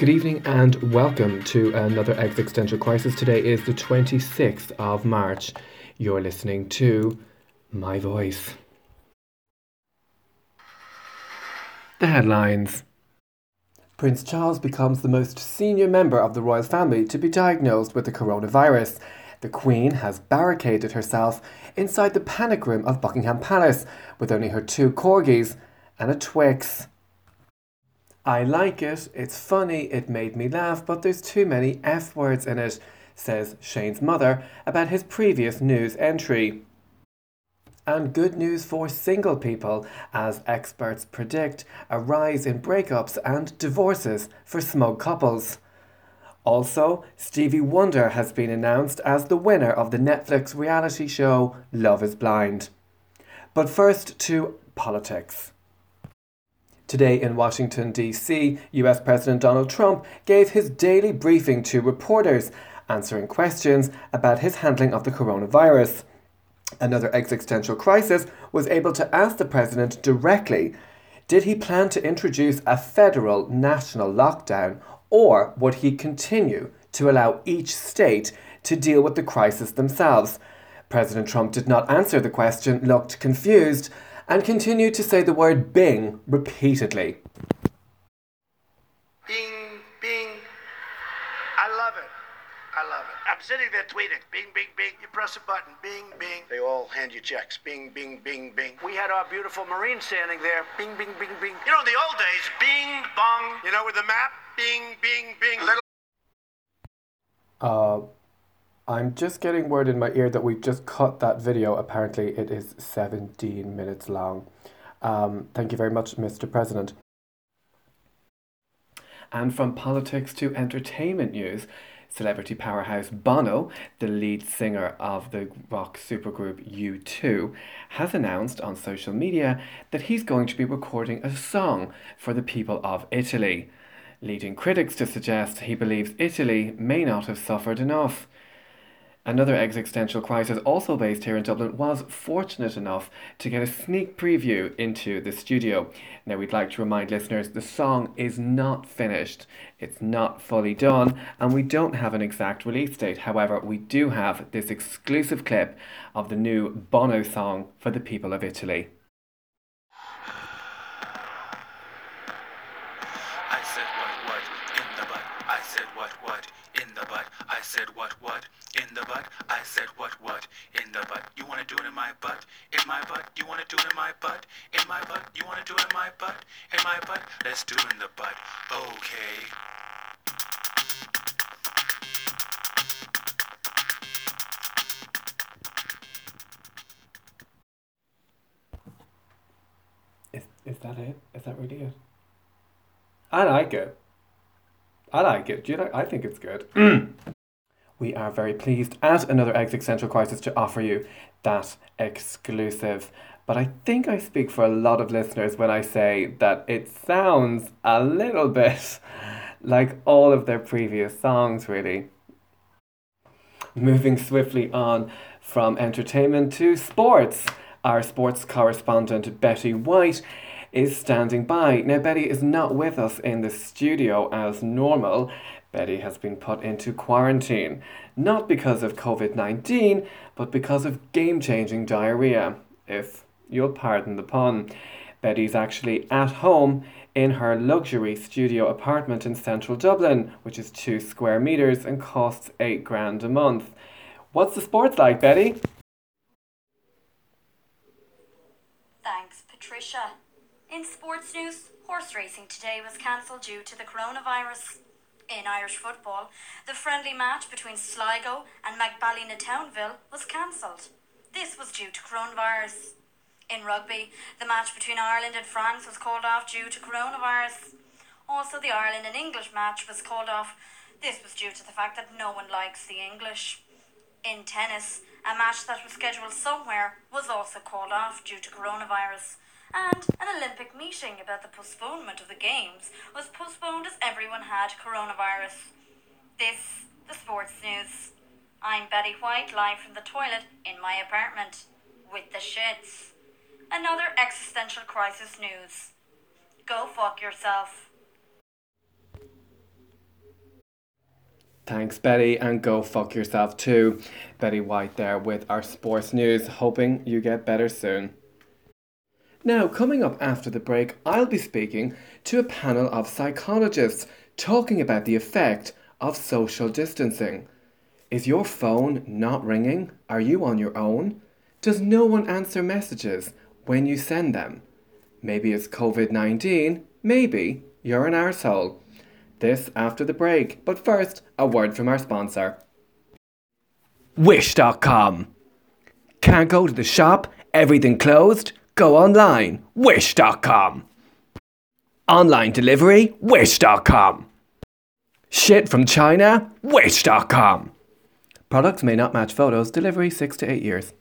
Good evening and welcome to another Existential Crisis. Today is the 26th of March. You're listening to My Voice. The headlines Prince Charles becomes the most senior member of the royal family to be diagnosed with the coronavirus. The Queen has barricaded herself inside the panic room of Buckingham Palace with only her two corgis and a Twix. I like it, it's funny, it made me laugh, but there's too many F words in it, says Shane's mother about his previous news entry. And good news for single people, as experts predict a rise in breakups and divorces for smug couples. Also, Stevie Wonder has been announced as the winner of the Netflix reality show Love is Blind. But first to politics. Today in Washington, D.C., US President Donald Trump gave his daily briefing to reporters, answering questions about his handling of the coronavirus. Another existential crisis was able to ask the president directly did he plan to introduce a federal national lockdown or would he continue to allow each state to deal with the crisis themselves? President Trump did not answer the question, looked confused, and continued to say the word Bing repeatedly. Bing, bing. I love it. I love it. I'm sitting there tweeting. Bing, bing, bing. You press a button. Bing, bing. They all hand you checks. Bing, bing, bing, bing. We had our beautiful Marine standing there. Bing, bing, bing, bing. You know, in the old days, bing, bong. You know, with the map. Bing, bing, bing. Little. Uh, I'm just getting word in my ear that we've just cut that video. Apparently, it is 17 minutes long. Um, thank you very much, Mr. President. And from politics to entertainment news, celebrity powerhouse Bono, the lead singer of the rock supergroup U2, has announced on social media that he's going to be recording a song for the people of Italy, leading critics to suggest he believes Italy may not have suffered enough. Another existential crisis, also based here in Dublin, was fortunate enough to get a sneak preview into the studio. Now, we'd like to remind listeners the song is not finished, it's not fully done, and we don't have an exact release date. However, we do have this exclusive clip of the new Bono song for the people of Italy. I said what what in the butt. I said what what in the butt. I said what what in the butt. I said what what in the butt. You wanna do it in my butt? In my butt? You wanna do it in my butt? In my butt? You wanna do it in my butt? In my butt? Let's do it in the butt. Okay. Is, is that it? Is that really it? I like it. I like it. Do you like? I think it's good. Hmm. we are very pleased at another existential crisis to offer you that exclusive. But I think I speak for a lot of listeners when I say that it sounds a little bit like all of their previous songs, really. Moving swiftly on from entertainment to sports. Our sports correspondent Betty White is standing by. Now, Betty is not with us in the studio as normal. Betty has been put into quarantine, not because of COVID 19, but because of game changing diarrhea, if you'll pardon the pun. Betty's actually at home in her luxury studio apartment in central Dublin, which is two square metres and costs eight grand a month. What's the sports like, Betty? Thanks, Patricia. In sports news, horse racing today was cancelled due to the coronavirus. In Irish football, the friendly match between Sligo and Magballina Townville was cancelled. This was due to coronavirus. In rugby, the match between Ireland and France was called off due to coronavirus. Also, the Ireland and English match was called off. This was due to the fact that no one likes the English. In tennis, a match that was scheduled somewhere was also called off due to coronavirus. And an Olympic meeting about the postponement of the Games was postponed as everyone had coronavirus. This, the sports news. I'm Betty White, live from the toilet in my apartment. With the shits. Another existential crisis news. Go fuck yourself. Thanks, Betty, and go fuck yourself too. Betty White there with our sports news, hoping you get better soon. Now, coming up after the break, I'll be speaking to a panel of psychologists talking about the effect of social distancing. Is your phone not ringing? Are you on your own? Does no one answer messages when you send them? Maybe it's COVID 19, maybe you're an arsehole. This after the break, but first, a word from our sponsor. Wish.com. Can't go to the shop? Everything closed? Go online. Wish.com. Online delivery? Wish.com. Shit from China? Wish.com. Products may not match photos. Delivery 6 to 8 years.